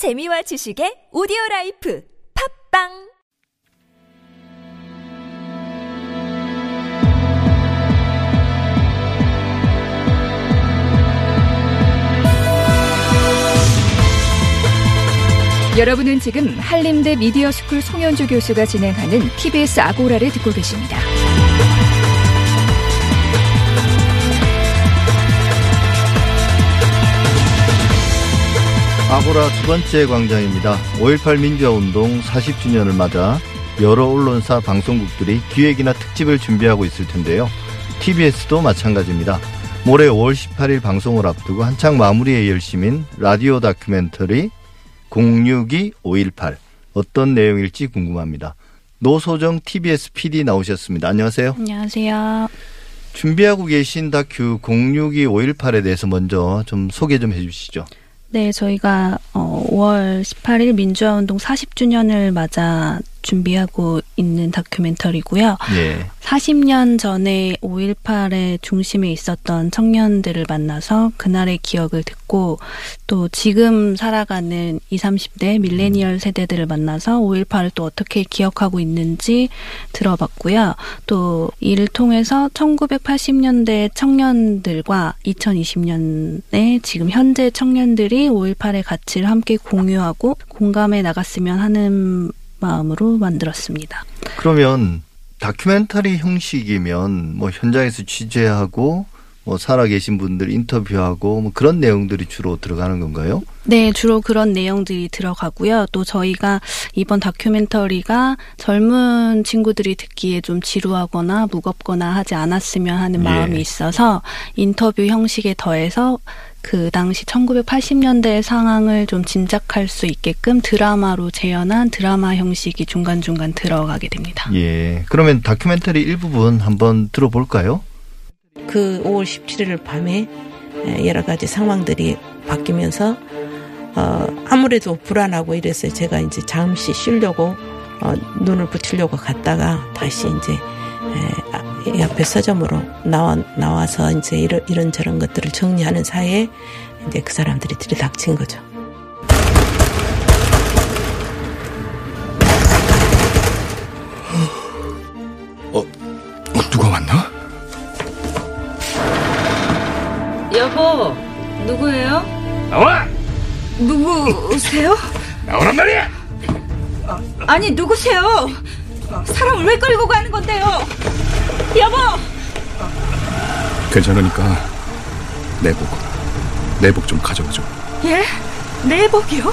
재미와 지식의 오디오 라이프 팟빵 여러분은 지금 한림대 미디어 스쿨 송현주 교수가 진행하는 TBS 아고라를 듣고 계십니다. 아고라 두 번째 광장입니다. 5.18 민주화운동 40주년을 맞아 여러 언론사 방송국들이 기획이나 특집을 준비하고 있을 텐데요. TBS도 마찬가지입니다. 모레 5월 18일 방송을 앞두고 한창 마무리에 열심인 라디오 다큐멘터리 062 518 어떤 내용일지 궁금합니다. 노소정 TBS PD 나오셨습니다. 안녕하세요. 안녕하세요. 준비하고 계신 다큐 062 518에 대해서 먼저 좀 소개 좀 해주시죠. 네, 저희가 어 5월 18일 민주화운동 40주년을 맞아 준비하고 있는 다큐멘터리고요. 예. 40년 전에 5.18의 중심에 있었던 청년들을 만나서 그날의 기억을 듣고 또 지금 살아가는 20, 30대 밀레니얼 세대들을 만나서 5.18을 또 어떻게 기억하고 있는지 들어봤고요. 또 이를 통해서 1980년대 청년들과 2020년에 지금 현재 청년들이 5.18의 가치를 함께 공유하고 공감해 나갔으면 하는 마음으로 만들었습니다. 그러면 다큐멘터리 형식이면 뭐 현장에서 취재하고 뭐 살아계신 분들 인터뷰하고 뭐 그런 내용들이 주로 들어가는 건가요? 네, 주로 그런 내용들이 들어가고요. 또 저희가 이번 다큐멘터리가 젊은 친구들이 듣기에 좀 지루하거나 무겁거나 하지 않았으면 하는 마음이 예. 있어서 인터뷰 형식에 더해서 그 당시 1980년대 상황을 좀 짐작할 수 있게끔 드라마로 재현한 드라마 형식이 중간중간 들어가게 됩니다. 예. 그러면 다큐멘터리 일부분 한번 들어볼까요? 그 5월 17일 밤에 여러 가지 상황들이 바뀌면서 어, 아무래도 불안하고 이래서 제가 이제 잠시 쉬려고 어, 눈을 붙이려고 갔다가 다시 이제 에, 아, 옆에 서점으로 나와 나와서 이제 이런 이런 저런 것들을 정리하는 사이에 이제 그 사람들이 들이닥친 거죠. 어, 누가 왔나? 여보, 누구예요? 나와! 누구세요? 나오란 말이야! 아니, 누구세요? 사람을 왜 끌고 가는 건데요? 여보! 괜찮으니까 내복, 내복 좀 가져가줘. 예? 내복이요?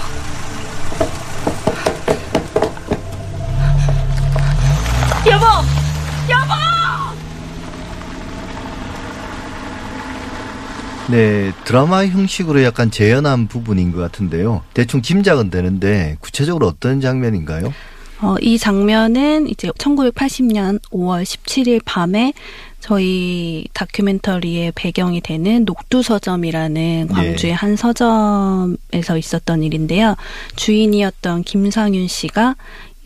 여보! 여보! 네, 드라마 형식으로 약간 재현한 부분인 것 같은데요. 대충 짐작은 되는데 구체적으로 어떤 장면인가요? 어, 이 장면은 이제 1980년 5월 17일 밤에 저희 다큐멘터리의 배경이 되는 녹두서점이라는 광주의 한 서점에서 있었던 일인데요. 주인이었던 김상윤 씨가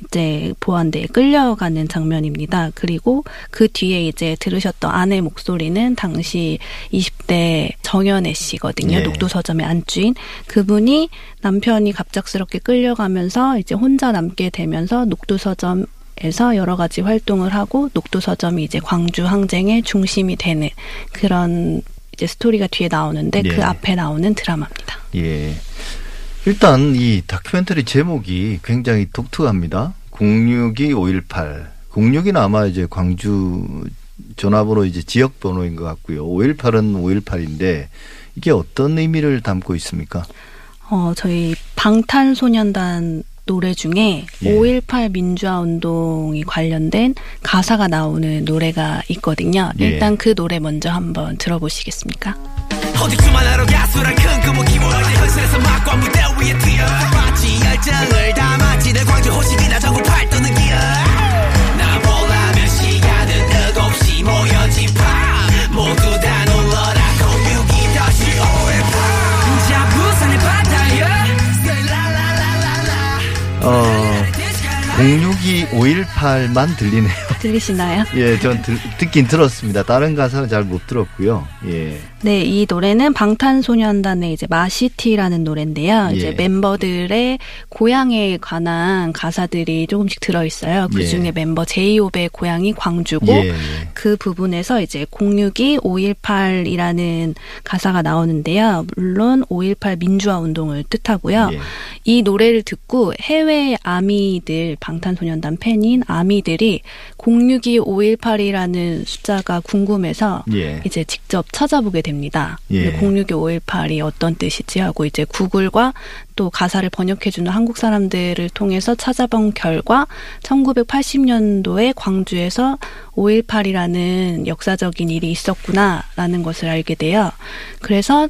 이제 보안대에 끌려가는 장면입니다. 그리고 그 뒤에 이제 들으셨던 아내 목소리는 당시 20대 정연애 씨거든요. 예. 녹두 서점의 안주인. 그분이 남편이 갑작스럽게 끌려가면서 이제 혼자 남게 되면서 녹두 서점 에서 여러 가지 활동을 하고 녹두 서점이 이제 광주 항쟁의 중심이 되는 그런 이제 스토리가 뒤에 나오는데 예. 그 앞에 나오는 드라마입니다. 예. 일단 이 다큐멘터리 제목이 굉장히 독특합니다. 062 518. 06은 아마 이제 광주 전화번호 이제 지역 번호인 것 같고요. 518은 518인데 이게 어떤 의미를 담고 있습니까? 어, 저희 방탄소년단 노래 중에 예. 5.18 민주화 운동이 관련된 가사가 나오는 노래가 있거든요. 예. 일단 그 노래 먼저 한번 들어보시겠습니까? 어디쯤만 하러 가수란 큰 꿈을 키워야지 현실에서 막과 무대 위에 뛰어 마치 열정을 담았지. 내 광주 호식이나 전국 팔도는 기억 나 보려면 시간은 끝없이 모여진 밤 모두 다 놀러라. 공육이 다시 오해 자 부산의 바다야 어, 062 518만 들리네요. 들리시나요? 예, 전 들, 듣긴 들었습니다. 다른 가사는 잘 못 들었고요. 예. 네, 이 노래는 방탄소년단의 이제 마시티라는 노래인데요. 예. 이제 멤버들의 고향에 관한 가사들이 조금씩 들어 있어요. 그 중에 예. 멤버 제이홉의 고향이 광주고 예, 예. 그 부분에서 이제 062 518이라는 가사가 나오는데요. 물론 518 민주화 운동을 뜻하고요. 예. 이 노래를 듣고 해외 아미들 방탄소년 단 팬인 아미들이 062 518이라는 숫자가 궁금해서 예. 이제 직접 찾아보게 됩니다. 예. 062 518이 어떤 뜻이지 하고 이제 구글과 또 가사를 번역해주는 한국 사람들을 통해서 찾아본 결과 1980년도에 광주에서 518이라는 역사적인 일이 있었구나라는 것을 알게 돼요. 그래서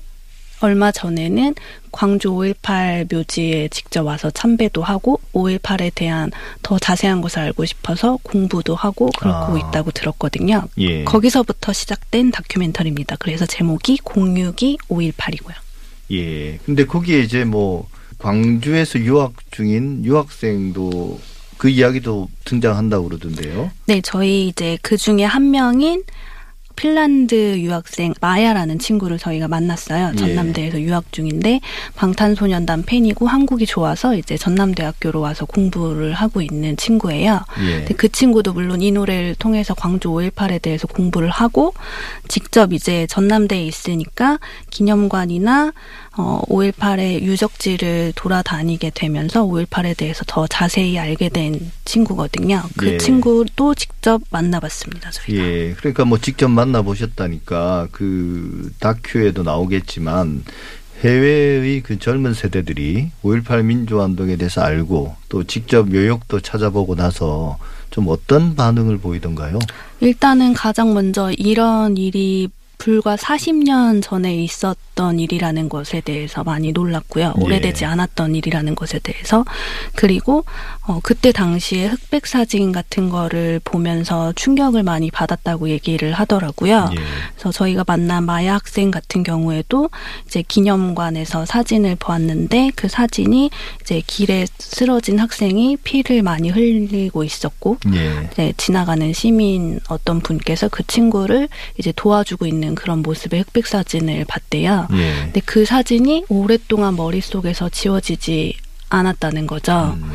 얼마 전에는 광주 5.18 묘지에 직접 와서 참배도 하고 5.18에 대한 더 자세한 것을 알고 싶어서 공부도 하고 그러고 아. 있다고 들었거든요. 예. 거기서부터 시작된 다큐멘터리입니다. 그래서 제목이 062 5.18이고요. 예. 근데 거기에 이제 뭐 광주에서 유학 중인 유학생도 그 이야기도 등장한다고 그러던데요. 네, 저희 이제 그 중에 한 명인 핀란드 유학생 마야라는 친구를 저희가 만났어요. 예. 전남대에서 유학 중인데 방탄소년단 팬이고 한국이 좋아서 이제 전남대학교로 와서 공부를 하고 있는 친구예요. 예. 근데 그 친구도 물론 이 노래를 통해서 광주 5.18에 대해서 공부를 하고 직접 이제 전남대에 있으니까 기념관이나 어, 5.18의 유적지를 돌아다니게 되면서 5.18에 대해서 더 자세히 알게 된 친구거든요. 그 예. 친구도 직접 만나봤습니다, 저희가. 예. 그러니까 뭐 직접 만나 보셨다니까 그 다큐에도 나오겠지만 해외의 그 젊은 세대들이 5.18 민주화운동에 대해서 알고 또 직접 묘역도 찾아보고 나서 좀 어떤 반응을 보이던가요? 일단은 가장 먼저 이런 일이 불과 40년 전에 있었던 일이라는 것에 대해서 많이 놀랐고요. 예. 오래되지 않았던 일이라는 것에 대해서. 그리고 어, 그때 당시에 흑백 사진 같은 거를 보면서 충격을 많이 받았다고 얘기를 하더라고요. 예. 그래서 저희가 만난 마야 학생 같은 경우에도 이제 기념관에서 사진을 보았는데 그 사진이 이제 길에 쓰러진 학생이 피를 많이 흘리고 있었고 예. 이제 지나가는 시민 어떤 분께서 그 친구를 이제 도와주고 있는 그런 모습의 흑백 사진을 봤대요. 예. 근데 그 사진이 오랫동안 머릿속에서 지워지지 않았다는 거죠. 음.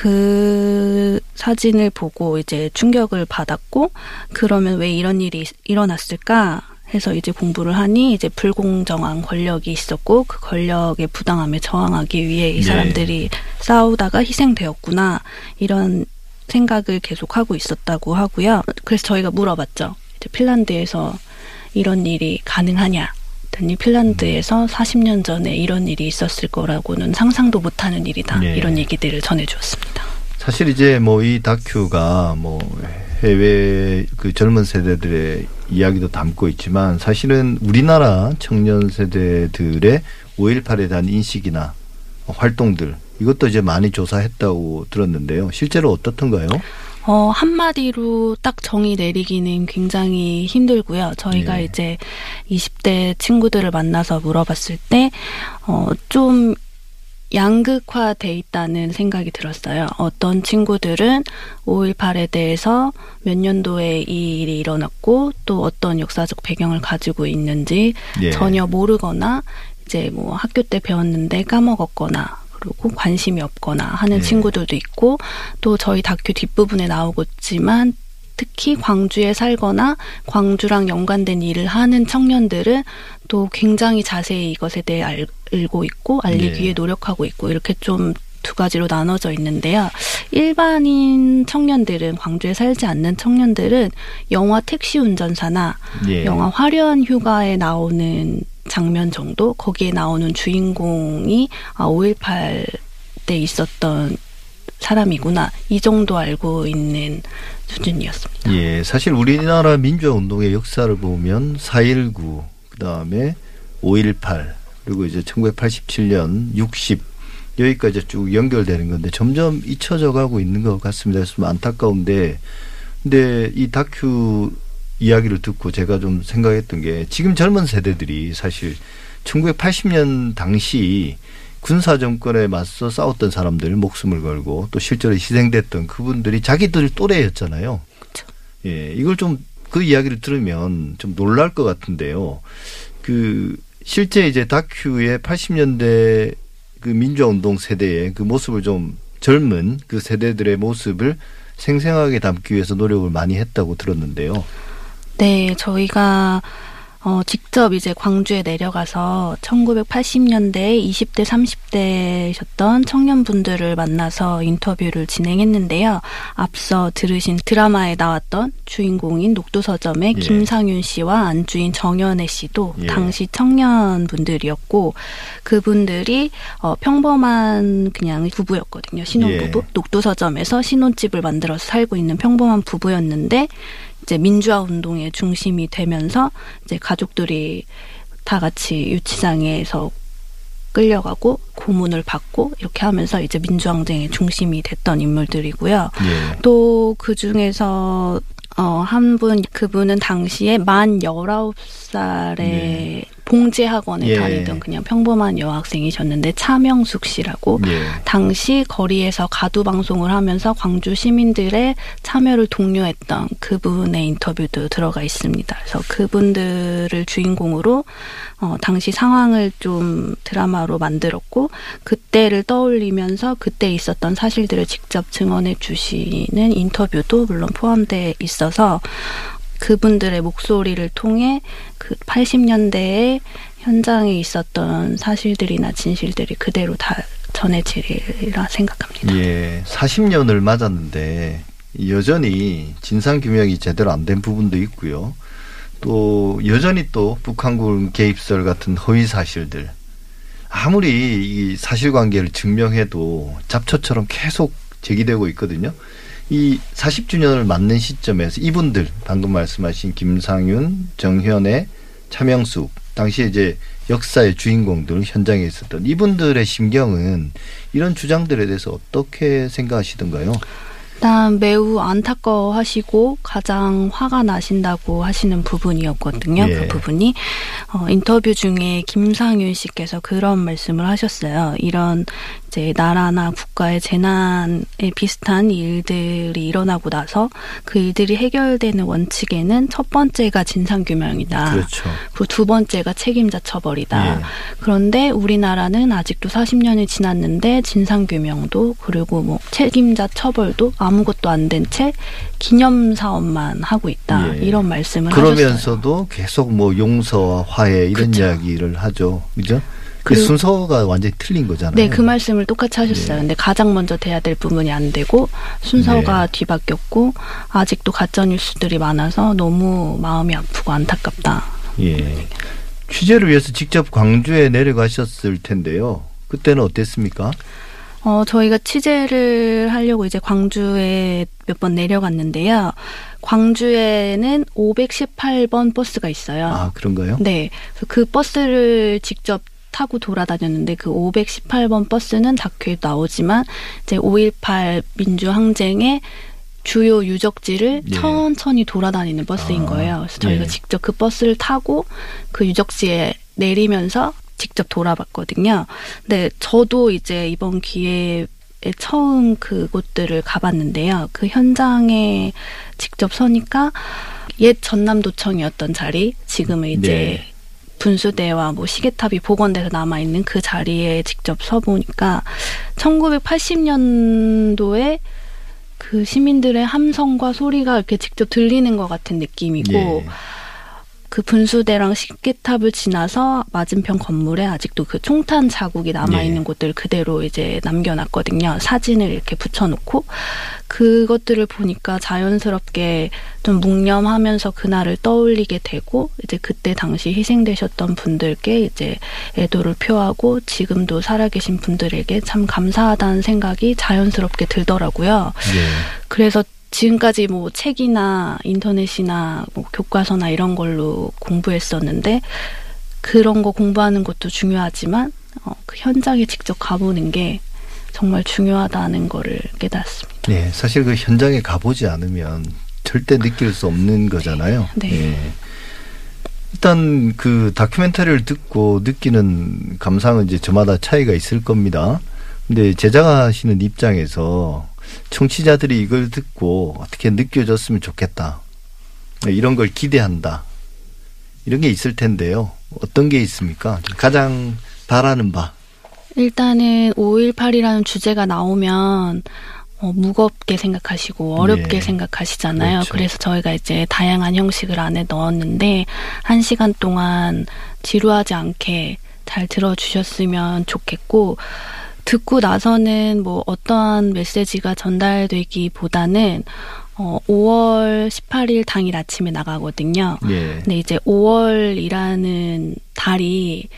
그 사진을 보고 이제 충격을 받았고 그러면 왜 이런 일이 일어났을까 해서 이제 공부를 하니 이제 불공정한 권력이 있었고 그 권력의 부당함에 저항하기 위해 이 네. 사람들이 싸우다가 희생되었구나 이런 생각을 계속 하고 있었다고 하고요. 그래서 저희가 물어봤죠. 이제 핀란드에서 이런 일이 가능하냐? 했더니 핀란드에서 40년 전에 이런 일이 있었을 거라고는 상상도 못하는 일이다. 네. 이런 얘기들을 전해주었습니다. 사실 이제 뭐 이 다큐가 뭐 해외 그 젊은 세대들의 이야기도 담고 있지만 사실은 우리나라 청년 세대들의 5.18에 대한 인식이나 활동들 이것도 이제 많이 조사했다고 들었는데요. 실제로 어떻던가요? 어, 한마디로 딱 정의 내리기는 굉장히 힘들고요. 저희가 예. 이제 20대 친구들을 만나서 물어봤을 때, 어, 좀 양극화돼 있다는 생각이 들었어요. 어떤 친구들은 5.18에 대해서 몇 년도에 이 일이 일어났고 또 어떤 역사적 배경을 가지고 있는지 예. 전혀 모르거나 이제 뭐 학교 때 배웠는데 까먹었거나 그리고 관심이 없거나 하는 예. 친구들도 있고 또 저희 다큐 뒷부분에 나오고 있지만 특히 광주에 살거나 광주랑 연관된 일을 하는 청년들은 또 굉장히 자세히 이것에 대해 알, 고 있고 알리기 예. 위해 노력하고 있고 이렇게 좀 두 가지로 나눠져 있는데요. 일반인 청년들은 광주에 살지 않는 청년들은 영화 택시 운전사나 예. 영화 화려한 휴가에 나오는 장면 정도 거기에 나오는 주인공이 아 5.18 때 있었던 사람이구나 이 정도 알고 있는 수준이었습니다. 예, 사실 우리나라 민주화 운동의 역사를 보면 4.19, 그다음에 5.18, 그리고 이제 1987년 60 여기까지 쭉 연결되는 건데 점점 잊혀져 가고 있는 것 같습니다. 좀 안타까운데 근데 이 다큐 이야기를 듣고 제가 좀 생각했던 게 지금 젊은 세대들이 사실 1980년 당시 군사 정권에 맞서 싸웠던 사람들 목숨을 걸고 또 실제로 희생됐던 그분들이 자기들 또래였잖아요. 그쵸. 예, 이걸 좀 그 이야기를 들으면 좀 놀랄 것 같은데요. 그 실제 이제 다큐의 80년대 그 민주화 운동 세대의 그 모습을 좀 젊은 그 세대들의 모습을 생생하게 담기 위해서 노력을 많이 했다고 들었는데요. 네, 저희가 어, 직접 이제 광주에 내려가서 1980년대 20대, 30대셨던 청년분들을 만나서 인터뷰를 진행했는데요. 앞서 들으신 드라마에 나왔던 주인공인 녹두서점의 예. 김상윤 씨와 안주인 정연애 씨도 예. 당시 청년분들이었고 그분들이 어, 평범한 그냥 부부였거든요. 신혼부부. 예. 녹두서점에서 신혼집을 만들어서 살고 있는 평범한 부부였는데 이제 민주화 운동의 중심이 되면서 이제 가족들이 다 같이 유치장에서 끌려가고 고문을 받고 이렇게 하면서 이제 민주항쟁의 중심이 됐던 인물들이고요. 예. 또그 중에서 어, 한 분, 그분은 당시에 만 19살에 네. 봉제학원에 예. 다니던 그냥 평범한 여학생이셨는데 차명숙 씨라고 예. 당시 거리에서 가두 방송을 하면서 광주 시민들의 참여를 독려했던 그분의 인터뷰도 들어가 있습니다. 그래서 그분들을 주인공으로 어, 당시 상황을 좀 드라마로 만들었고 그때를 떠올리면서 그때 있었던 사실들을 직접 증언해 주시는 인터뷰도 물론 포함돼 있어서 그분들의 목소리를 통해 그 80년대에 현장에 있었던 사실들이나 진실들이 그대로 다 전해지리라 생각합니다. 예, 40년을 맞았는데 여전히 진상 규명이 제대로 안 된 부분도 있고요. 또 여전히 또 북한군 개입설 같은 허위 사실들 아무리 이 사실관계를 증명해도 잡초처럼 계속 제기되고 있거든요. 이 40주년을 맞는 시점에서 이분들 방금 말씀하신 김상윤, 정현애, 차명숙 당시에 이제 역사의 주인공들 현장에 있었던 이분들의 심경은 이런 주장들에 대해서 어떻게 생각하시던가요? 일단 매우 안타까워하시고 가장 화가 나신다고 하시는 부분이었거든요. 예. 그 부분이 어, 인터뷰 중에 김상윤 씨께서 그런 말씀을 하셨어요. 이런 이제 나라나 국가의 재난에 비슷한 일들이 일어나고 나서 그 일들이 해결되는 원칙에는 첫 번째가 진상 규명이다. 그렇죠. 그리고 두 번째가 책임자 처벌이다. 예. 그런데 우리나라는 아직도 40년이 지났는데 진상 규명도 그리고 뭐 책임자 처벌도 아 무것도 안 된 채 기념 사업만 하고 있다. 예. 이런 말씀을 하셨어요. 그러면서도 계속 뭐 용서와 화해 이런 그쵸. 이야기를 하죠. 그죠? 그 그리고- 순서가 완전히 틀린 거잖아요. 네, 그 말씀을 똑같이 하셨어요. 예. 근데 가장 먼저 돼야 될 부분이 안 되고 순서가 네. 뒤바뀌었고 아직도 가짜 뉴스들이 많아서 너무 마음이 아프고 안타깝다. 예. 취재를 위해서 직접 광주에 내려가셨을 텐데요. 그때는 어땠습니까? 어, 저희가 취재를 하려고 이제 광주에 몇 번 내려갔는데요. 광주에는 518번 버스가 있어요. 아, 그런가요? 네. 그 버스를 직접 타고 돌아다녔는데 그 518번 버스는 다큐에 나오지만 이제 5.18 민주항쟁의 주요 유적지를 예. 천천히 돌아다니는 버스인 아, 거예요. 그래서 저희가 예. 직접 그 버스를 타고 그 유적지에 내리면서 직접 돌아봤거든요. 근데 저도 이제 이번 기회에 처음 그곳들을 가봤는데요. 그 현장에 직접 서니까 옛 전남도청이었던 자리, 지금은 이제 네. 분수대와 뭐 시계탑이 복원돼서 남아 있는 그 자리에 직접 서 보니까 1980년도에 그 시민들의 함성과 소리가 이렇게 직접 들리는 것 같은 느낌이고 예. 그 분수대랑 시계탑을 지나서 맞은편 건물에 아직도 그 총탄 자국이 남아 있는 예. 곳들 그대로 이제 남겨놨거든요. 사진을 이렇게 붙여놓고 그것들을 보니까 자연스럽게 좀 묵념하면서 그날을 떠올리게 되고 이제 그때 당시 희생되셨던 분들께 이제 애도를 표하고 지금도 살아계신 분들에게 참 감사하다는 생각이 자연스럽게 들더라고요. 예. 그래서 지금까지 뭐 책이나 인터넷이나 뭐 교과서나 이런 걸로 공부했었는데 그런 거 공부하는 것도 중요하지만 어, 그 현장에 직접 가보는 게 정말 중요하다는 거를 깨달았습니다. 네, 사실 그 현장에 가보지 않으면 절대 느낄 수 없는 거잖아요. 네. 예. 일단 그 다큐멘터리를 듣고 느끼는 감상은 이제 저마다 차이가 있을 겁니다. 근데 제작하시는 입장에서 청취자들이 이걸 듣고 어떻게 느껴졌으면 좋겠다. 이런 걸 기대한다. 이런 게 있을 텐데요. 어떤 게 있습니까? 가장 바라는 바. 일단은 5.18이라는 주제가 나오면 어, 무겁게 생각하시고 어렵게 예. 생각하시잖아요. 그렇죠. 그래서 저희가 이제 다양한 형식을 안에 넣었는데 한 시간 동안 지루하지 않게 잘 들어주셨으면 좋겠고 듣고 나서는 뭐 어떠한 메시지가 전달되기보다는 어, 5월 18일 당일 아침에 나가거든요. 예. 근데 이제 5월이라는 달이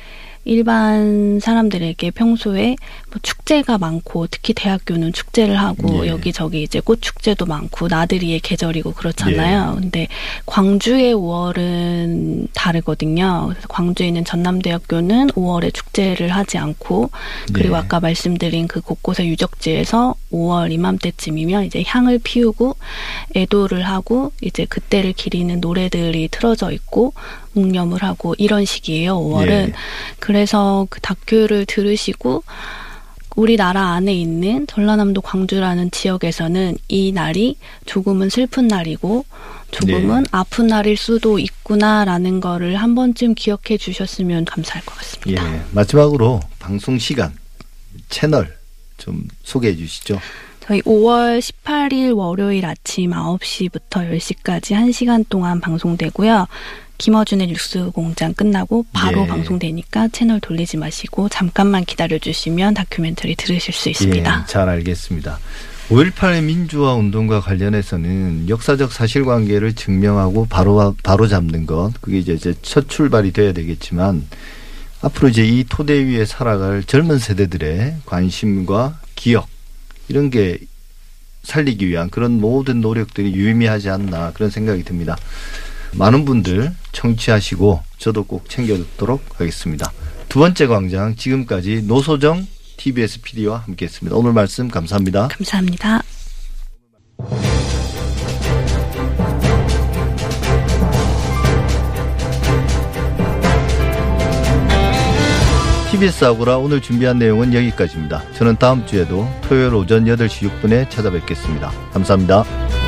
일반 사람들에게 평소에 뭐 축제가 많고 특히 대학교는 축제를 하고 예. 여기저기 이제 꽃 축제도 많고 나들이의 계절이고 그렇잖아요. 근데 광주의 5월은 다르거든요. 그래서 광주에 있는 전남대학교는 5월에 축제를 하지 않고 그리고 예. 아까 말씀드린 그 곳곳의 유적지에서 5월 이맘때쯤이면 이제 향을 피우고 애도를 하고 이제 그때를 기리는 노래들이 틀어져 있고 묵념을 하고 이런 식이에요. 5월은 예. 그래서 그 다큐를 들으시고 우리나라 안에 있는 전라남도 광주라는 지역에서는 이 날이 조금은 슬픈 날이고 조금은 네. 아픈 날일 수도 있구나라는 거를 한 번쯤 기억해 주셨으면 감사할 것 같습니다. 예. 마지막으로 방송 시간, 채널 좀 소개해 주시죠. 저희 5월 18일 월요일 아침 9시부터 10시까지 1시간 동안 방송되고요. 김어준의 뉴스 공장 끝나고 바로 예. 방송되니까 채널 돌리지 마시고 잠깐만 기다려 주시면 다큐멘터리 들으실 수 있습니다. 예, 잘 알겠습니다. 5.18 민주화 운동과 관련해서는 역사적 사실관계를 증명하고 바로 바로 잡는 것 그게 이제 이제 첫 출발이 돼야 되겠지만 앞으로 이제 이 토대 위에 살아갈 젊은 세대들의 관심과 기억 이런 게 살리기 위한 그런 모든 노력들이 유의미하지 않나 그런 생각이 듭니다. 많은 분들 청취하시고 저도 꼭 챙겨 듣도록 하겠습니다. 두 번째 광장 지금까지 노소정 TBS PD와 함께했습니다. 오늘 말씀 감사합니다. 감사합니다. TBS 아고라 오늘 준비한 내용은 여기까지입니다. 저는 다음 주에도 토요일 오전 8시 6분에 찾아뵙겠습니다. 감사합니다.